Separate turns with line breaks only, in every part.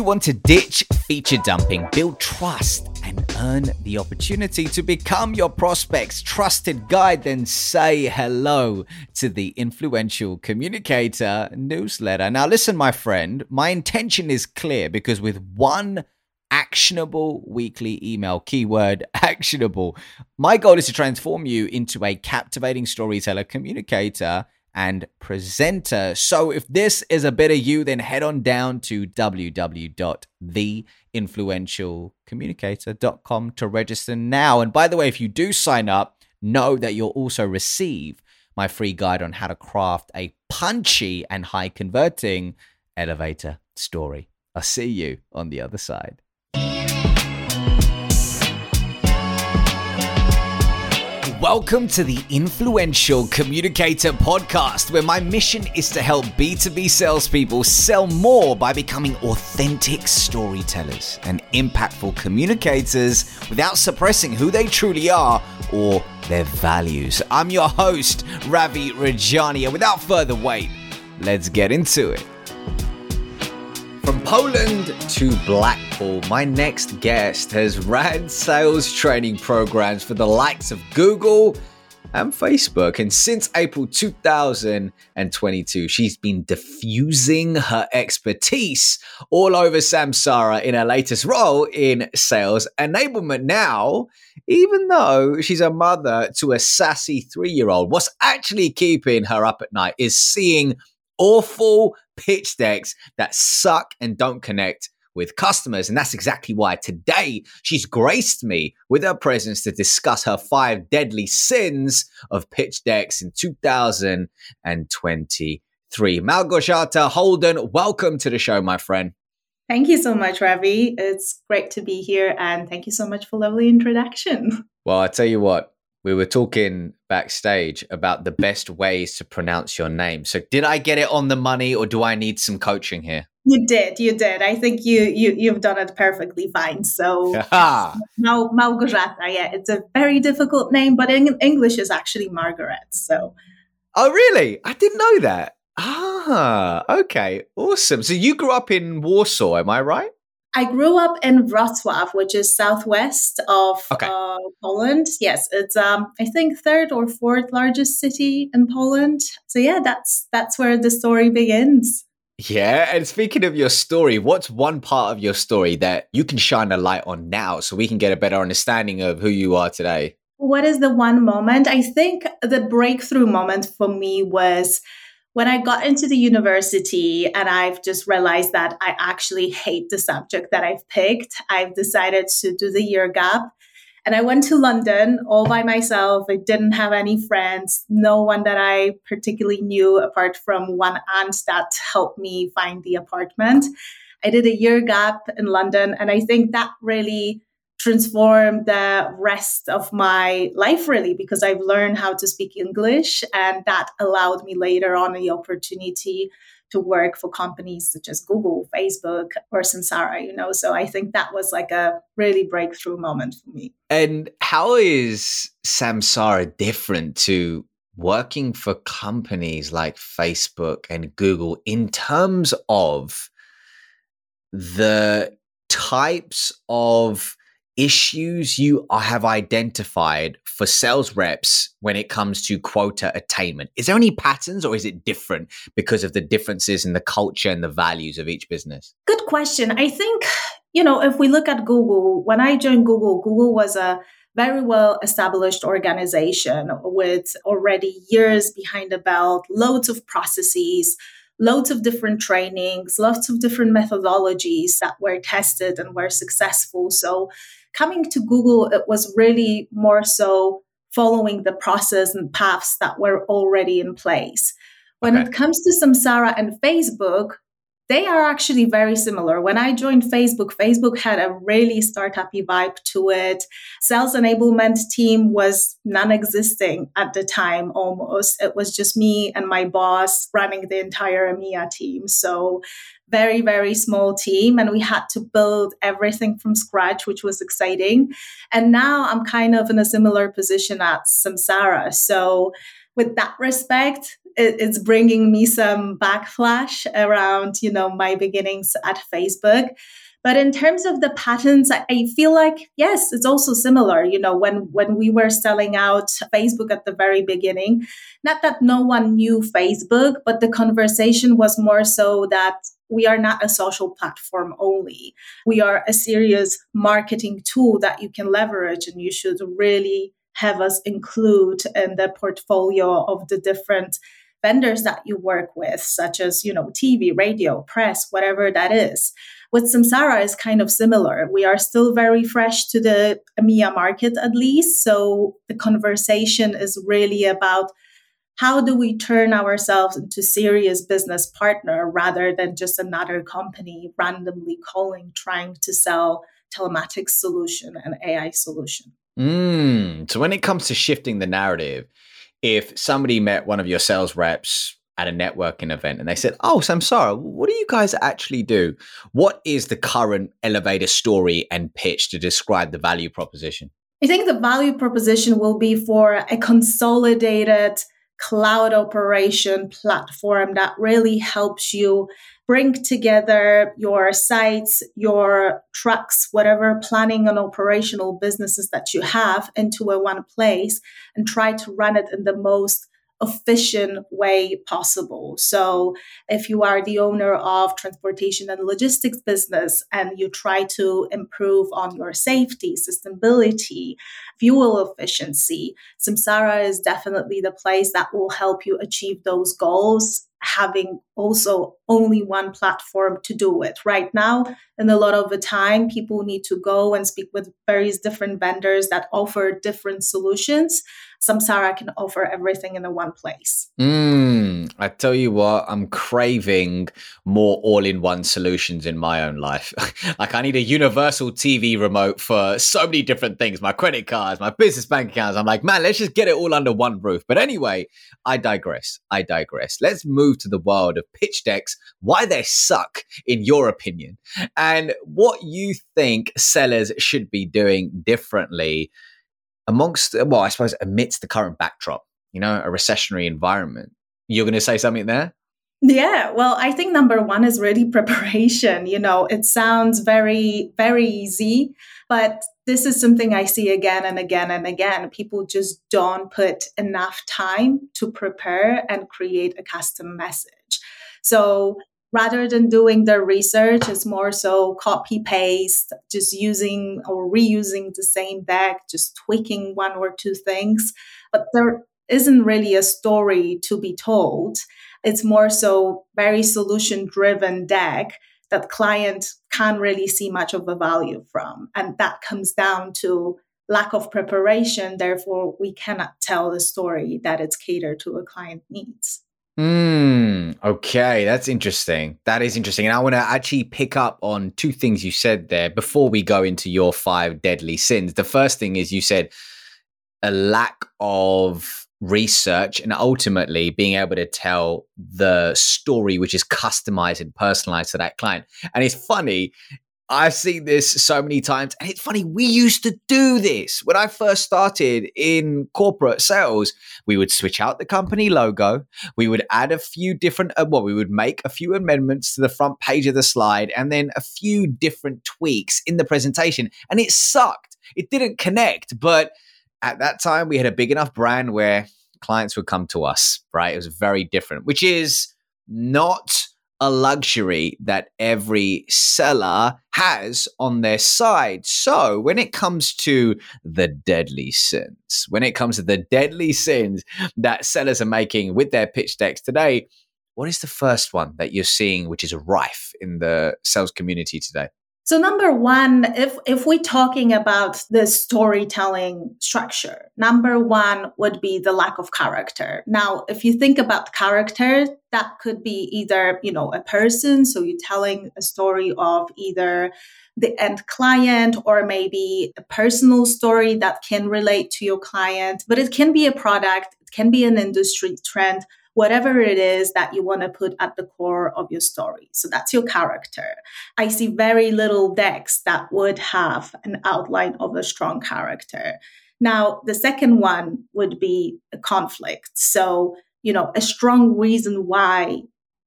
you want to ditch feature dumping, build trust, and earn the opportunity to become your prospect's trusted guide, then say hello to the Influential Communicator newsletter. Now, listen, my friend, my intention is clear because with one actionable weekly email, keyword actionable, my goal is to transform you into a captivating storyteller communicator and presenter. So if this is a bit of you, then head on down to www.theinfluentialcommunicator.com to register now. And by the way, if you do sign up, know that you'll also receive my free guide on how to craft a punchy and high converting elevator story. I'll see you on the other side. Welcome to the Influential Communicator Podcast, where my mission is to help B2B salespeople sell more by becoming authentic storytellers and impactful communicators without suppressing who they truly are or their values. I'm your host, Ravi Rajani, and without further wait, let's get into it. From Poland to Blackpool, my next guest has ran sales training programs for the likes of Google and Facebook. And since April 2022, she's been diffusing her expertise all over Samsara in her latest role in sales enablement. Now, even though she's a mother to a sassy three year old, what's actually keeping her up at night is seeing awful pitch decks that suck and don't connect with customers. And that's exactly why today she's graced me with her presence to discuss her five deadly sins of pitch decks in 2023. Malgorzata Holden, welcome to the show, my friend.
Thank you so much, Ravi. It's great to be here, and thank you so much for lovely introduction.
Well, I tell you what, we were talking backstage about the best ways to pronounce your name. So did I get it on the money or do I need some coaching here?
You did, you did. I think you you you've done it perfectly fine. So Mal Malgorzata, yeah, it's a very difficult name, but in English is actually Margaret. So
Oh really? I didn't know that. Ah, okay. Awesome. So you grew up in Warsaw, am I right?
I grew up in Wrocław, which is southwest of okay. uh, Poland. Yes, it's um, I think third or fourth largest city in Poland. So yeah, that's that's where the story begins.
Yeah, and speaking of your story, what's one part of your story that you can shine a light on now, so we can get a better understanding of who you are today?
What is the one moment? I think the breakthrough moment for me was when I got into the university and I've just realized that I actually hate the subject that I've picked, I've decided to do the year gap. And I went to London all by myself. I didn't have any friends, no one that I particularly knew apart from one aunt that helped me find the apartment. I did a year gap in London. And I think that really transform the rest of my life really because I've learned how to speak English and that allowed me later on the opportunity to work for companies such as Google, Facebook, or Samsara, you know. So I think that was like a really breakthrough moment for me.
And how is Samsara different to working for companies like Facebook and Google in terms of the types of issues you have identified for sales reps when it comes to quota attainment? Is there any patterns or is it different because of the differences in the culture and the values of each business?
Good question. I think, you know, if we look at Google, when I joined Google, Google was a very well established organization with already years behind the belt, loads of processes, loads of different trainings, lots of different methodologies that were tested and were successful. So coming to Google, it was really more so following the process and paths that were already in place. When okay. it comes to Samsara and Facebook, they are actually very similar. When I joined Facebook, Facebook had a really startup vibe to it. Sales enablement team was non-existing at the time almost. It was just me and my boss running the entire EMEA team. So very, very small team and we had to build everything from scratch, which was exciting. And now I'm kind of in a similar position at Samsara. So with that respect, it, it's bringing me some backflash around, you know, my beginnings at Facebook. But in terms of the patterns, I, I feel like yes, it's also similar. You know, when when we were selling out Facebook at the very beginning, not that no one knew Facebook, but the conversation was more so that we are not a social platform only. We are a serious marketing tool that you can leverage, and you should really have us include in the portfolio of the different vendors that you work with, such as, you know, TV, radio, press, whatever that is. With Samsara is kind of similar. We are still very fresh to the EMEA market, at least. So the conversation is really about how do we turn ourselves into serious business partner rather than just another company randomly calling trying to sell telematics solution and AI solution.
Mm. So when it comes to shifting the narrative, if somebody met one of your sales reps at a networking event and they said, Oh, Samsara, what do you guys actually do? What is the current elevator story and pitch to describe the value proposition?
I think the value proposition will be for a consolidated cloud operation platform that really helps you bring together your sites, your trucks, whatever planning and operational businesses that you have into a one place and try to run it in the most efficient way possible. So if you are the owner of transportation and logistics business and you try to improve on your safety, sustainability, fuel efficiency, Samsara is definitely the place that will help you achieve those goals having also only one platform to do it. Right now and a lot of the time people need to go and speak with various different vendors that offer different solutions. Samsara can offer everything in the one place.
Mm, i tell you what i'm craving more all-in-one solutions in my own life. Like i need a universal tv remote for so many different things. My credit cards my business bank accounts. I'm like man let's just get it all under one roof. But anyway i digress. I digress. Let's move to the world of pitch decks, why they suck, in your opinion, and what you think sellers should be doing differently amongst, well, I suppose, amidst the current backdrop, you know, a recessionary environment. You're going to say something there?
Yeah, well, I think number one is really preparation. You know, it sounds very, very easy, but this is something I see again and again and again. People just don't put enough time to prepare and create a custom message. So rather than doing the research, it's more so copy paste, just using or reusing the same deck, just tweaking one or two things. But there isn't really a story to be told. It's more so very solution driven deck that client can't really see much of a value from. And that comes down to lack of preparation. Therefore, we cannot tell the story that it's catered to a client needs.
Hmm. Okay, that's interesting. That is interesting. And I want to actually pick up on two things you said there before we go into your five deadly sins. The first thing is you said a lack of research and ultimately being able to tell the story which is customized and personalized to that client. And it's funny, I've seen this so many times, and it's funny. We used to do this when I first started in corporate sales. We would switch out the company logo. We would add a few different, uh, well, we would make a few amendments to the front page of the slide, and then a few different tweaks in the presentation. And it sucked. It didn't connect, but at that time we had a big enough brand where clients would come to us, right? It was very different, which is not a luxury that every seller has on their side. So, when it comes to the deadly sins, when it comes to the deadly sins that sellers are making with their pitch decks today, what is the first one that you're seeing which is rife in the sales community today?
So number one, if if we're talking about the storytelling structure, number one would be the lack of character. Now, if you think about character, that could be either, you know, a person, so you're telling a story of either the end client or maybe a personal story that can relate to your client, but it can be a product, it can be an industry trend whatever it is that you want to put at the core of your story. So that's your character. I see very little decks that would have an outline of a strong character. Now, the second one would be a conflict. So, you know, a strong reason why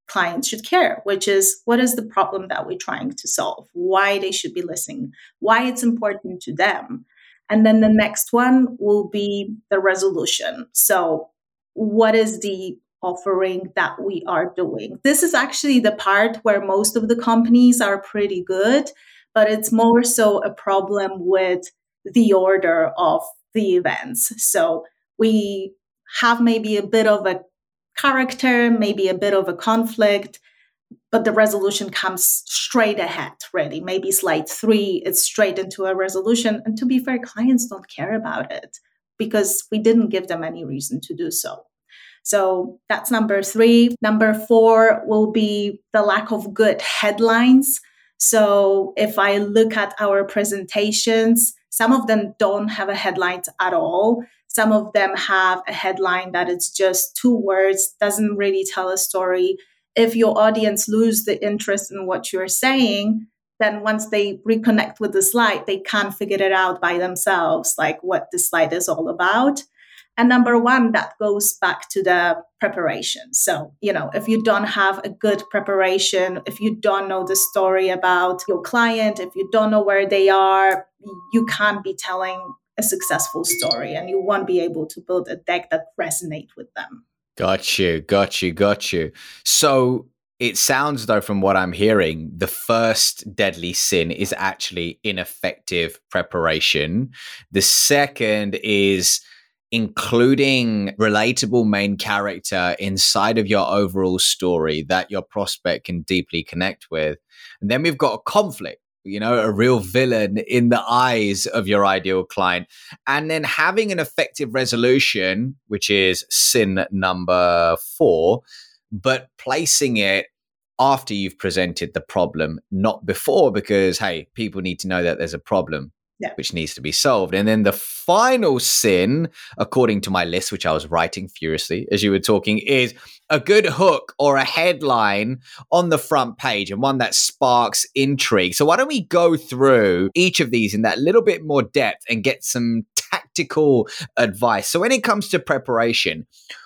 clients should care, which is what is the problem that we're trying to solve, why they should be listening, why it's important to them. And then the next one will be the resolution. So, what is the offering that we are doing? This is actually the part where most of the companies are pretty good, but it's more so a problem with the order of the events. So, we have maybe a bit of a character, maybe a bit of a conflict, but the resolution comes straight ahead, really. Maybe slide three, it's straight into a resolution. And to be fair, clients don't care about it because we didn't give them any reason to do so. So that's number three. Number four will be the lack of good headlines. So if I look at our presentations, some of them don't have a headline at all. Some of them have a headline that is just two words, doesn't really tell a story. If your audience lose the interest in what you're saying, then once they reconnect with the slide, they can't figure it out by themselves, like what the slide is all about. And number one, that goes back to the preparation. So, you know, if you don't have a good preparation, if you don't know the story about your client, if you don't know where they are, you can't be telling a successful story and you won't be able to build a deck that resonate with them.
Got you, got you, got you. So it sounds though from what I'm hearing, the first deadly sin is actually ineffective preparation. The second is including relatable main character inside of your overall story that your prospect can deeply connect with. And then we've got a conflict you know, a real villain in the eyes of your ideal client. And then having an effective resolution, which is sin number four, but placing it after you've presented the problem, not before, because, hey, people need to know that there's a problem yeah. which needs to be solved. And then the final sin, according to my list, which I was writing furiously as you were talking, is a good hook or a headline on the front page and one that sparks intrigue. So, why don't we go through each of these in that little bit more depth and get some tactical advice? So, when it comes to preparation,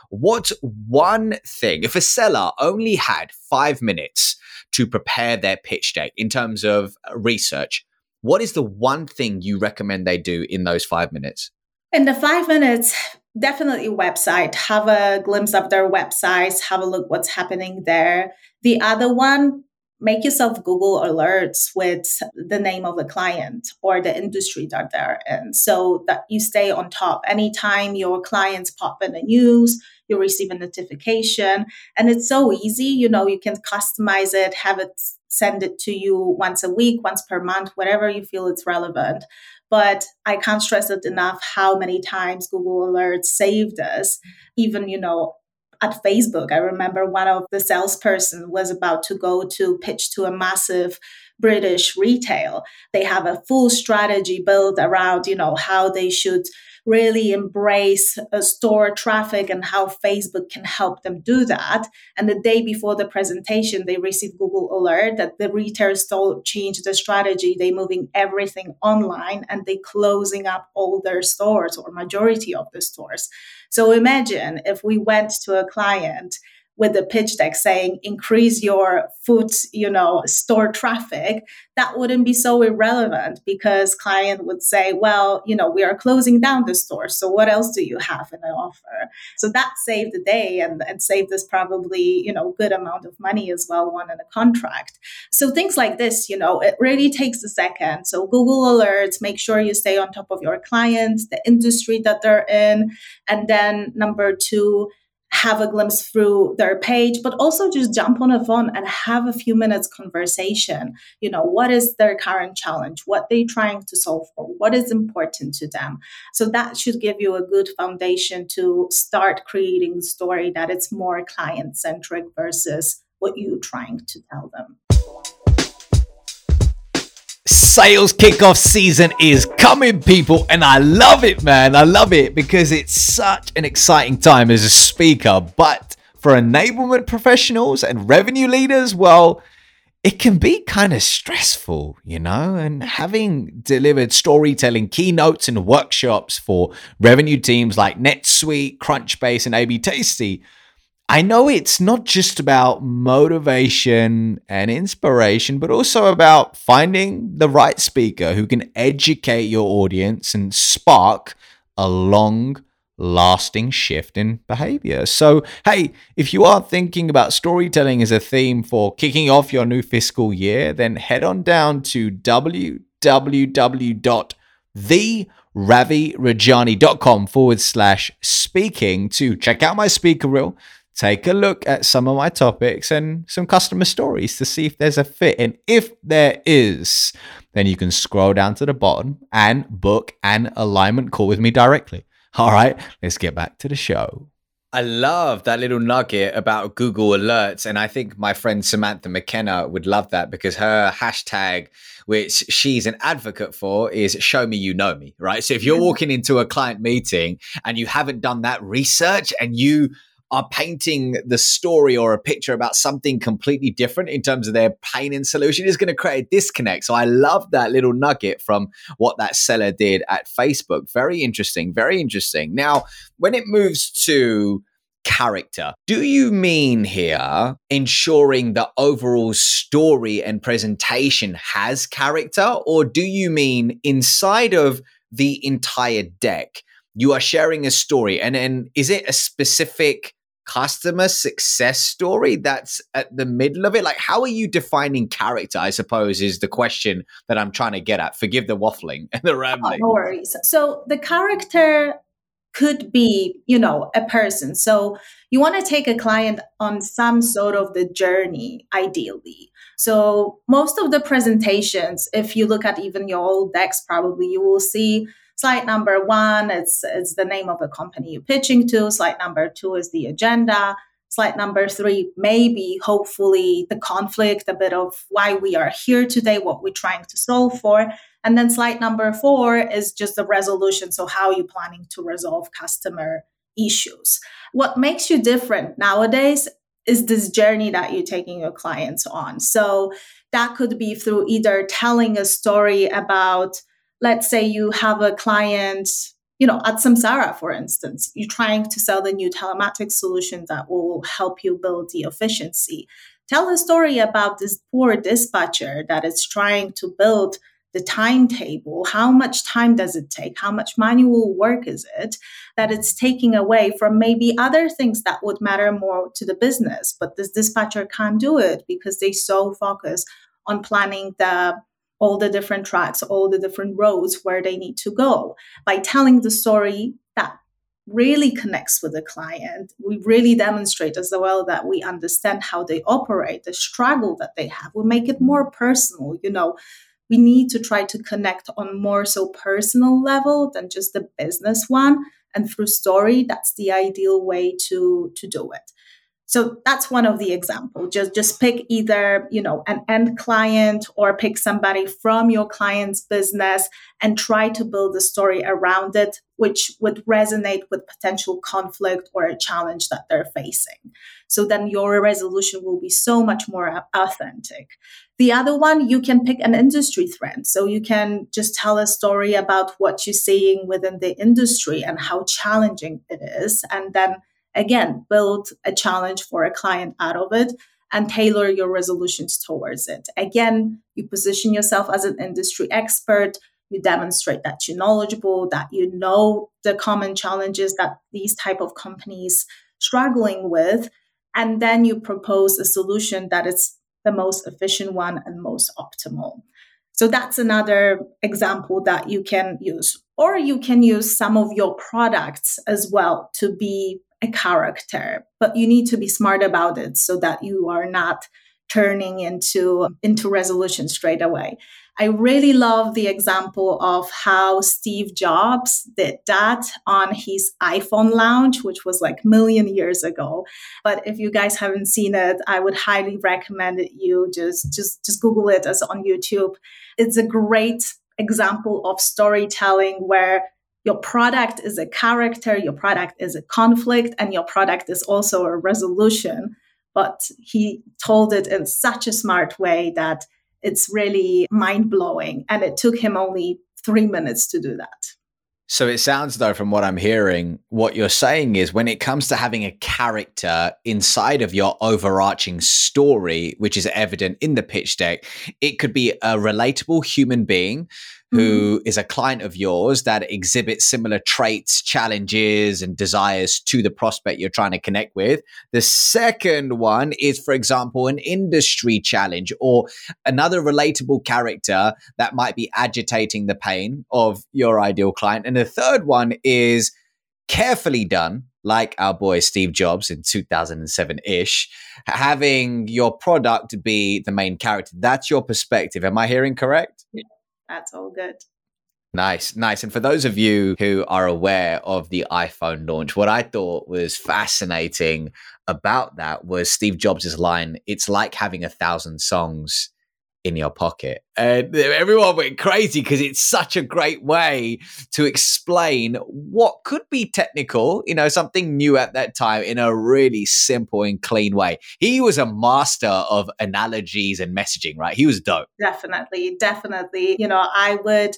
What's one thing, if a seller only had five minutes to prepare their pitch deck in terms of research, what is the one thing you recommend they do in those five minutes?
In the five minutes, definitely website. Have a glimpse of their websites, have a look what's happening there. The other one, make yourself Google alerts with the name of the client or the industry that they're in so that you stay on top. Anytime your clients pop in the news, you receive a notification. And it's so easy, you know, you can customize it, have it send it to you once a week, once per month, whatever you feel it's relevant. But I can't stress it enough how many times Google Alerts saved us. Even, you know, at Facebook, I remember one of the salesperson was about to go to pitch to a massive British retail. They have a full strategy built around, you know, how they should really embrace uh, store traffic and how Facebook can help them do that. And the day before the presentation, they received Google alert that the retail store changed the strategy. They moving everything online and they closing up all their stores or majority of the stores. So imagine if we went to a client with the pitch deck saying increase your food you know store traffic that wouldn't be so irrelevant because client would say well you know we are closing down the store so what else do you have in the offer? So that saved the day and, and saved us probably you know good amount of money as well one in a contract. So things like this you know it really takes a second. So google alerts make sure you stay on top of your clients the industry that they're in. And then number two have a glimpse through their page but also just jump on a phone and have a few minutes conversation. You know what is their current challenge? What they're trying to solve for? What is important to them? So that should give you a good foundation to start creating story that it's more client centric versus what you're trying to tell them
sales kickoff season is coming, people, and I love it, man. I love it because it's such an exciting time as a speaker. But for enablement professionals and revenue leaders, well, it can be kind of stressful, you know, and having delivered storytelling keynotes and workshops for revenue teams like NetSuite, Crunchbase, and AB Tasty, I know it's not just about motivation and inspiration, but also about finding the right speaker who can educate your audience and spark a long lasting shift in behavior. So, hey, if you are thinking about storytelling as a theme for kicking off your new fiscal year, then head on down to www.theravirajani.com forward slash speaking to check out my speaker reel. Take a look at some of my topics and some customer stories to see if there's a fit. And if there is, then you can scroll down to the bottom and book an alignment call with me directly. All right, let's get back to the show. I love that little nugget about Google Alerts. And I think my friend Samantha McKenna would love that because her hashtag, which she's an advocate for, is show me you know me, right? So if you're walking into a client meeting and you haven't done that research and you are painting the story or a picture about something completely different in terms of their pain and solution is going to create a disconnect. So I love that little nugget from what that seller did at Facebook. Very interesting. Very interesting. Now, when it moves to character. Do you mean here ensuring the overall story and presentation has character, or do you mean inside of the entire deck? You are sharing a story, and, then is it a specific customer success story that's at the middle of it? Like, how are you defining character? I suppose is the question that I'm trying to get at. Forgive the waffling and the rambling.
Oh, no worries. So the character could be, you know, a person. So you want to take a client on some sort of the journey, ideally. So most of the presentations, if you look at even your old decks, probably you will see slide number one it's, it's the name of the company you're pitching to. Slide number two is the agenda. Slide number three maybe hopefully the conflict a bit of why we are here today what we're trying to solve for. And then slide number four is just the resolution. So how are you planning to resolve customer issues. What makes you different nowadays is this journey that you're taking your clients on. So that could be through either telling a story about let's say you have a client you know at samsara for instance you're trying to sell the new telematics solution that will help you build the efficiency. Tell a story about this poor dispatcher that is trying to build the timetable. How much time does it take? How much manual work is it that it's taking away from maybe other things that would matter more to the business? But this dispatcher can't do it because they so focus on planning the all the different tracks, all the different roads where they need to go. By telling the story that really connects with the client, we really demonstrate as well that we understand how they operate, the struggle that they have. We make it more personal, you know. We need to try to connect on more so personal level than just the business one. And through story, that's the ideal way to, to do it so that's one of the examples just just pick either you know an end client or pick somebody from your client's business and try to build a story around it which would resonate with potential conflict or a challenge that they're facing. So then your resolution will be so much more authentic. The other one you can pick an industry trend. So you can just tell a story about what you're seeing within the industry and how challenging it is and then again, build a challenge for a client out of it and tailor your resolutions towards it. Again, you position yourself as an industry expert. You demonstrate that you're knowledgeable, that you know the common challenges that these type of companies struggling with, and then you propose a solution that is the most efficient one and most optimal. So that's another example that you can use. Or you can use some of your products as well to be a character, but you need to be smart about it so that you are not turning into into resolution straight away. I really love the example of how Steve Jobs did that on his iPhone launch, which was like million years ago. But if you guys haven't seen it, I would highly recommend it. You just just just Google it as on YouTube. It's a great example of storytelling where your product is a character, your product is a conflict, and your product is also a resolution. but he told it in such a smart way that it's really mind blowing. And it took him only three minutes to do that.
So it sounds though, from what I'm hearing, what you're saying is when it comes to having a character inside of your overarching story, which is evident in the pitch deck, it could be a relatable human being who mm-hmm. is a client of yours that exhibits similar traits, challenges, and desires to the prospect you're trying to connect with. The second one is, for example, an industry challenge or another relatable character that might be agitating the pain of your ideal client. And the third one is carefully done like our boy Steve Jobs in 2007 ish, having your product be the main character. That's your perspective. Am I hearing correct?
That's all good.
Nice, nice. And for those of you who are aware of the iPhone launch, what I thought was fascinating about that was Steve Jobs' line It's like having a thousand songs in your pocket. And everyone went crazy because it's such a great way to explain what could be technical, you know, something new at that time in a really simple and clean way. He was a master of analogies and messaging, right? He was dope.
Definitely, definitely. You know, I would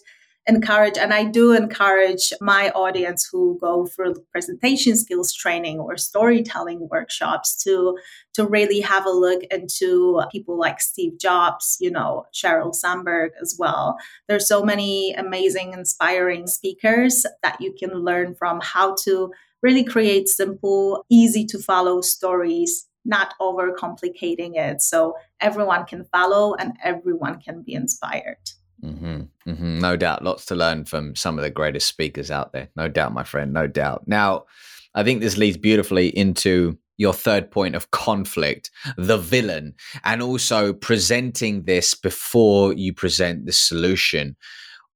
encourage, and I do encourage my audience who go through presentation skills training or storytelling workshops to, to really have a look into people like Steve Jobs, you know, Sheryl Sandberg as well. There's so many amazing, inspiring speakers that you can learn from how to really create simple, easy to follow stories not overcomplicating it so everyone can follow and everyone can be inspired.
Mm-hmm, mm-hmm. No doubt. Lots to learn from some of the greatest speakers out there. No doubt, my friend. No doubt. Now, I think this leads beautifully into your third point of conflict, the villain, and also presenting this before you present the solution.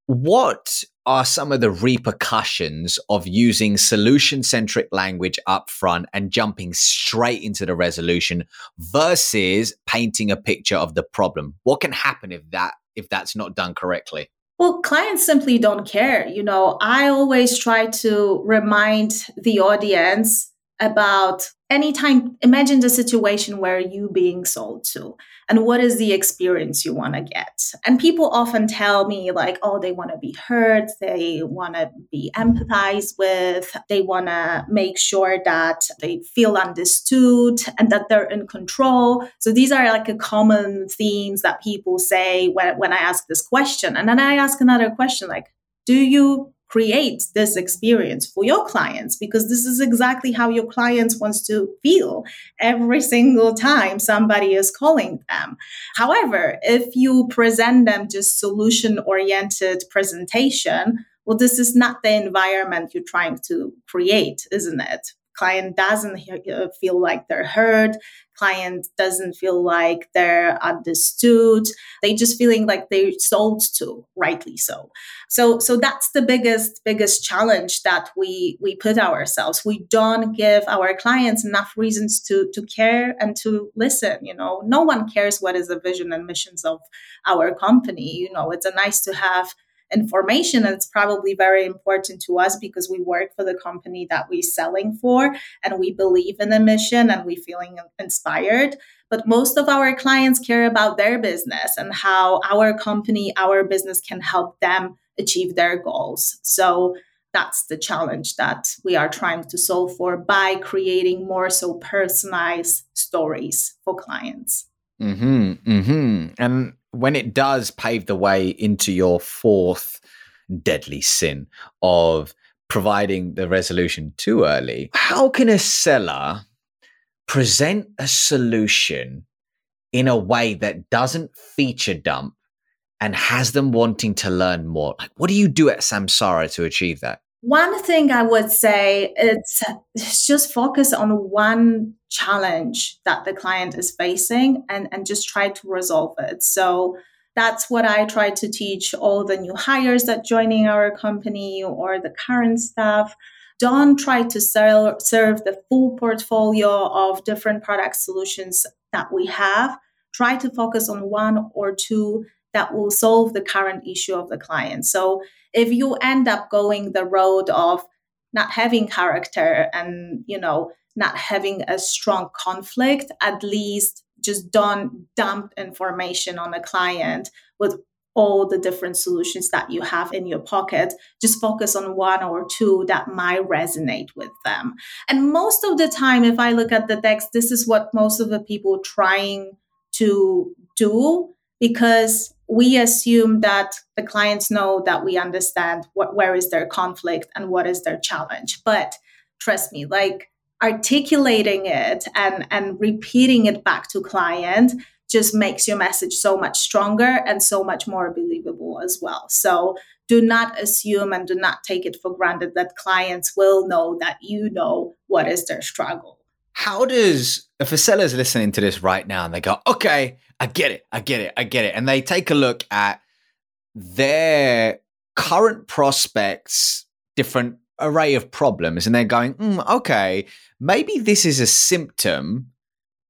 What are some of the repercussions of using solution centric language up front and jumping straight into the resolution versus painting a picture of the problem? What can happen if that if that's not done correctly?
Well, clients simply don't care. You know, I always try to remind the audience about anytime imagine the situation where you being sold to and what is the experience you want to get? And people often tell me like oh they want to be heard they want to be empathized with they want to make sure that they feel understood and that they're in control. So these are like a common themes that people say when, when i ask this question. And then i ask another question like do you create this experience for your clients because this is exactly how your clients wants to feel every single time somebody is calling them. However if you present them just solution oriented presentation well this is not the environment you're trying to create isn't it? Client doesn't uh, feel like they're heard client doesn't feel like they're understood. They just feeling like they're sold to rightly so. So so that's the biggest biggest challenge that we we put ourselves. We don't give our clients enough reasons to to care and to listen you know? No one cares what is the vision and missions of our company you know? It's a nice to have information it's probably very important to us because we work for the company that we're selling for and we believe in the mission and we're feeling inspired. But most of our clients care about their business and how our company our business can help them achieve their goals. So that's the challenge that we are trying to solve for by creating more so personalized stories for clients.
Mm hmm Mm hmm and when it does pave the way into your fourth deadly sin of providing the resolution too early, how can a seller present a solution in a way that doesn't feature dump and has them wanting to learn more? Like, what do you do at Samsara to achieve that?
One thing I would say it's, it's just focus on one challenge that the client is facing and, and just try to resolve it. So that's what I try to teach all the new hires that joining our company or the current staff. Don't try to sell, serve the full portfolio of different product solutions that we have. Try to focus on one or two that will solve the current issue of the client. So if you end up going the road of not having character and you know not having a strong conflict, at least just don't dump information on a client with all the different solutions that you have in your pocket. Just focus on one or two that might resonate with them. And most of the time, if I look at the text, this is what most of the people trying to do because we assume that the clients know that we understand what, where is their conflict and what is their challenge. But trust me, like articulating it and, and repeating it back to client just makes your message so much stronger and so much more believable as well. So do not assume and do not take it for granted that clients will know that you know what is their struggle.
How does, if a seller's listening to this right now and they go, okay, I get it, I get it, I get it, and they take a look at their current prospects, different array of problems, and they're going, mm, okay, maybe this is a symptom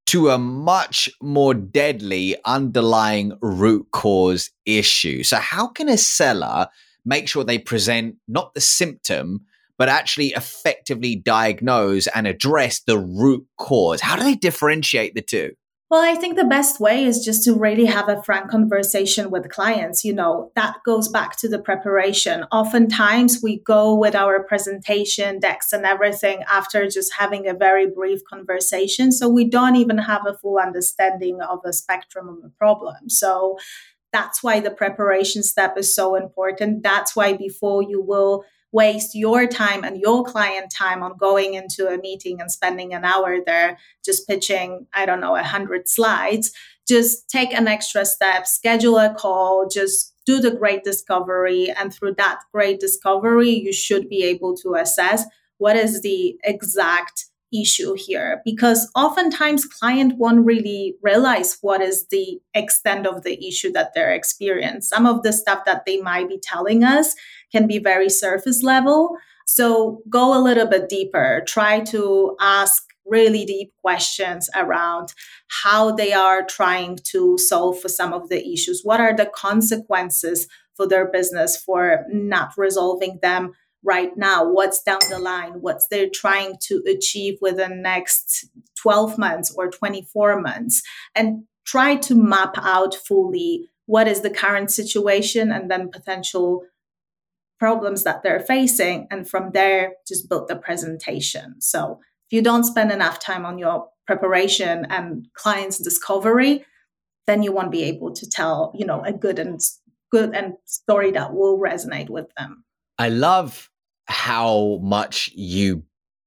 to a much more deadly underlying root cause issue. So, how can a seller make sure they present not the symptom, but actually effectively diagnose and address the root cause? How do they differentiate the two?
Well, I think the best way is just to really have a frank conversation with clients. You know, that goes back to the preparation. Oftentimes we go with our presentation decks and everything after just having a very brief conversation. So we don't even have a full understanding of the spectrum of the problem. So that's why the preparation step is so important. That's why before you will waste your time and your client time on going into a meeting and spending an hour there just pitching, I don't know, a hundred slides. Just take an extra step, schedule a call, just do the great discovery. And through that great discovery, you should be able to assess what is the exact issue here because oftentimes client won't really realize what is the extent of the issue that they're experiencing. Some of the stuff that they might be telling us can be very surface level. So go a little bit deeper. Try to ask really deep questions around how they are trying to solve for some of the issues. What are the consequences for their business for not resolving them right now? What's down the line? What's they're trying to achieve within next 12 months or 24 months? And try to map out fully what is the current situation and then potential problems that they're facing and from there just build the presentation. So if you don't spend enough time on your preparation and clients discovery then you won't be able to tell you know a good and good and story that will resonate with them.
I love how much you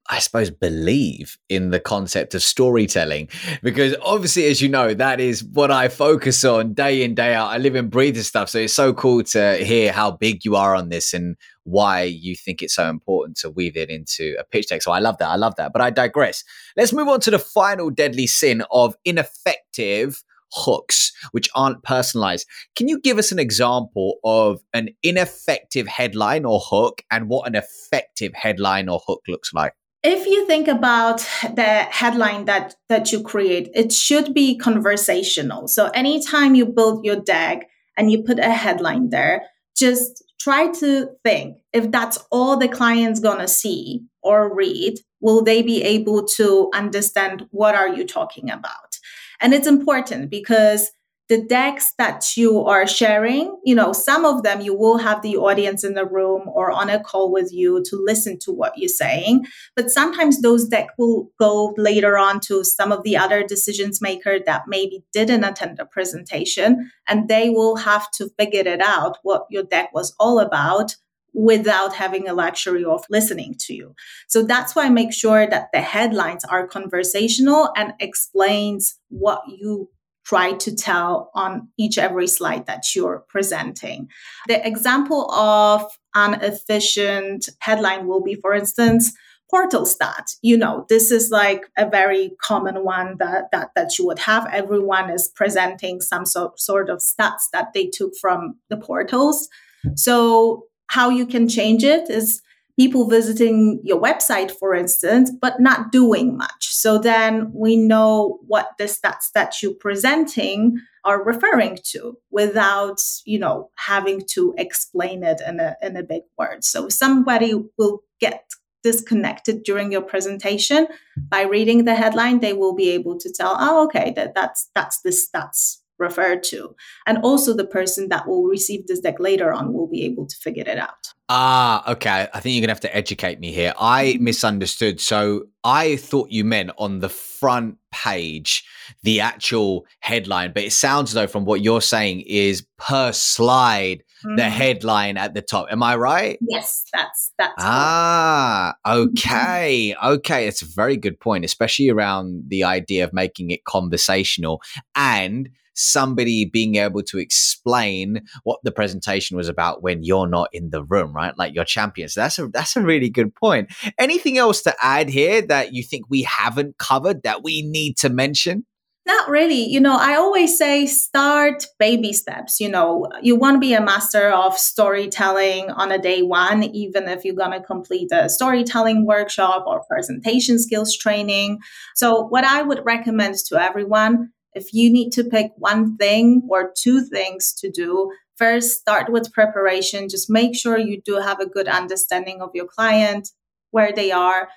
I suppose, believe in the concept of storytelling. Because obviously, as you know, that is what I focus on day in, day out. I live and breathe this stuff. So it's so cool to hear how big you are on this and why you think it's so important to weave it into a pitch deck. So I love that. I love that. But I digress. Let's move on to the final deadly sin of ineffective hooks which aren't personalized. Can you give us an example of an ineffective headline or hook and what an effective headline or hook looks like?
if you think about the headline that that you create it should be conversational so anytime you build your deck and you put a headline there just try to think if that's all the client's going to see or read will they be able to understand what are you talking about and it's important because the decks that you are sharing, you know, some of them you will have the audience in the room or on a call with you to listen to what you're saying. But sometimes those decks will go later on to some of the other decisions maker that maybe didn't attend the presentation and they will have to figure it out what your deck was all about without having a luxury of listening to you. So that's why I make sure that the headlines are conversational and explains what you try to tell on each every slide that you're presenting. The example of an efficient headline will be, for instance, portal stat. You know, this is like a very common one that that, that you would have. Everyone is presenting some so, sort of stats that they took from the portals. So how you can change it is people visiting your website, for instance, but not doing much. So then we know what the stats that you're presenting are referring to without, you know, having to explain it in a, in a big word. So somebody will get disconnected during your presentation, by reading the headline, they will be able to tell, oh, okay, that that's that's this that's referred to. And also the person that will receive this deck later on will be able to figure it out.
Ah, okay. I think you're gonna have to educate me here. I mm-hmm. misunderstood. So I thought you meant on the front page, the actual headline, but it sounds though from what you're saying is per slide, mm-hmm. the headline at the top. Am I right?
Yes, that's that's
ah okay. okay. It's a very good point, especially around the idea of making it conversational and somebody being able to explain what the presentation was about when you're not in the room, right? Like your champions. That's a that's a really good point. Anything else to add here that you think we haven't covered that we need to mention?
Not really. You know, I always say start baby steps. You know, you want to be a master of storytelling on a day one, even if you're going to complete a storytelling workshop or presentation skills training. So, what I would recommend to everyone if you need to pick one thing or two things to do, first start with preparation. Just make sure you do have a good understanding of your client, where they are.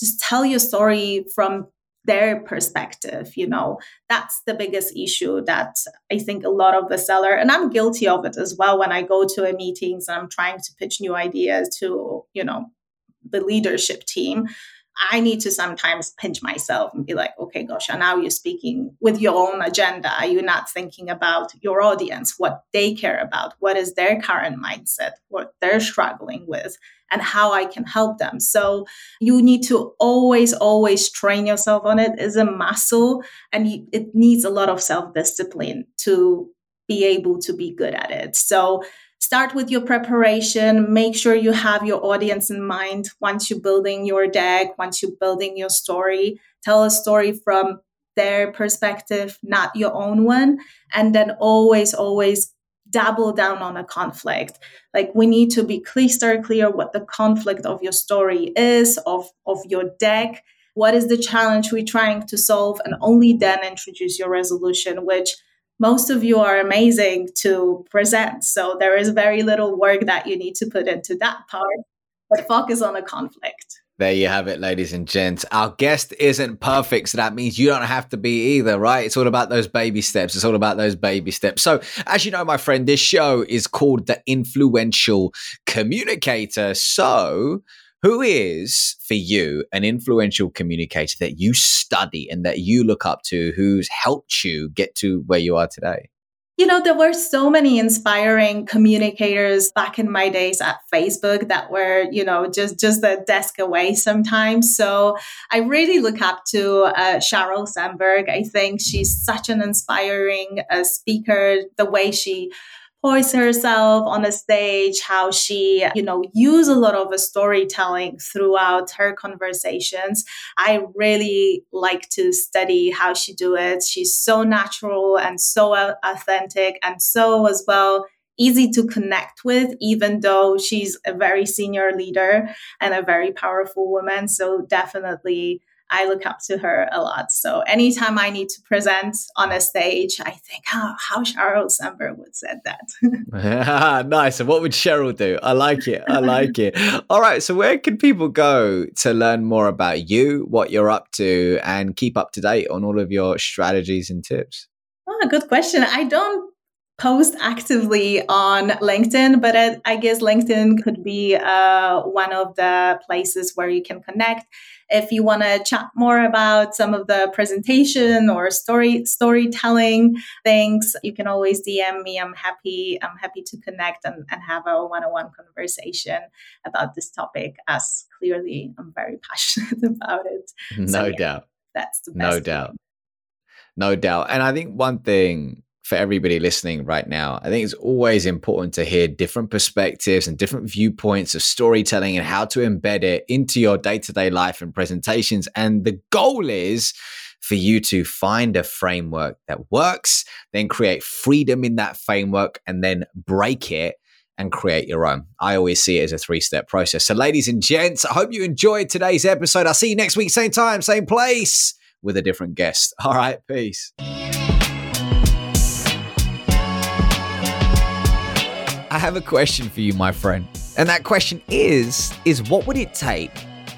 Just tell your story from their perspective you know that's the biggest issue that i think a lot of the seller and i'm guilty of it as well when i go to a meetings and i'm trying to pitch new ideas to you know the leadership team I need to sometimes pinch myself and be like, okay, Gosia, now you're speaking with your own agenda. Are You're not thinking about your audience, what they care about, what is their current mindset, what they're struggling with, and how I can help them. So you need to always, always train yourself on it. It's a muscle and it needs a lot of self discipline to be able to be good at it. So start with your preparation. Make sure you have your audience in mind once you're building your deck once you're building your story. Tell a story from their perspective not your own one. And then always always double down on a conflict. Like we need to be crystal clear what the conflict of your story is of of your deck. What is the challenge we're trying to solve? And only then introduce your resolution which most of you are amazing to present. So there is very little work that you need to put into that part, but focus on the conflict.
There you have it, ladies and gents. Our guest isn't perfect, so that means you don't have to be either, right? It's all about those baby steps. It's all about those baby steps. So, as you know, my friend, this show is called The Influential Communicator. So, who is, for you, an influential communicator that you study and that you look up to who's helped you get to where you are today?
You know, there were so many inspiring communicators back in my days at Facebook that were, you know, just just a desk away sometimes. So I really look up to uh, Sheryl Sandberg. I think she's such an inspiring uh, speaker. The way she poise herself on the stage, how she, you know, use a lot of storytelling throughout her conversations. I really like to study how she do it. She's so natural and so authentic and so as well easy to connect with, even though she's a very senior leader and a very powerful woman. So definitely I look up to her a lot. So anytime I need to present on a stage, I think, oh, how Sheryl Sandberg would said
that. nice. And what would Sheryl do? I like it. I like it. All right. So where can people go to learn more about you, what you're up to, and keep up to date on all of your strategies and tips?
Oh, good question. I don't post actively on LinkedIn, but I, I guess LinkedIn could be uh, one of the places where you can connect. If you want to chat more about some of the presentation or story storytelling things, you can always DM me. I'm happy. I'm happy to connect and, and have a one-on-one conversation about this topic. As clearly, I'm very passionate about it.
No so, yeah, doubt.
That's the
no doubt. No doubt. And I think one thing for everybody listening right now. I think it's always important to hear different perspectives and different viewpoints of storytelling and how to embed it into your day to day life and presentations. And the goal is for you to find a framework that works, then create freedom in that framework, and then break it and create your own. I always see it as a three step process. So, ladies and gents, I hope you enjoyed today's episode. I'll see you next week, same time, same place with a different guest. All right, peace. I have a question for you, my friend. And that question is is what would it take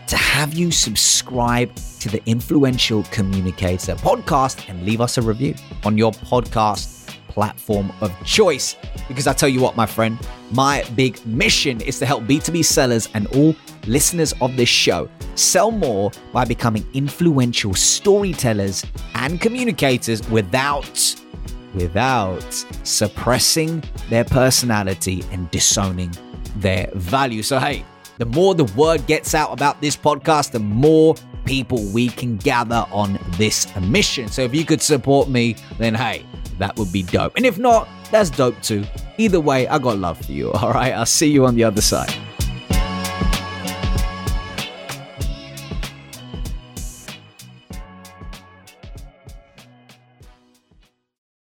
to have you subscribe to the Influential Communicator podcast and leave us a review on your podcast platform of choice. Because I tell you what, my friend, my big mission is to help B2B sellers and all listeners of this show sell more by becoming influential storytellers and communicators without without suppressing their personality and disowning their value. So hey, the more the word gets out about this podcast, the more people we can gather on this mission. So if you could support me, then hey, that would be dope. And if not, that's dope too. Either way, I got love for you. All right, I'll see you on the other side.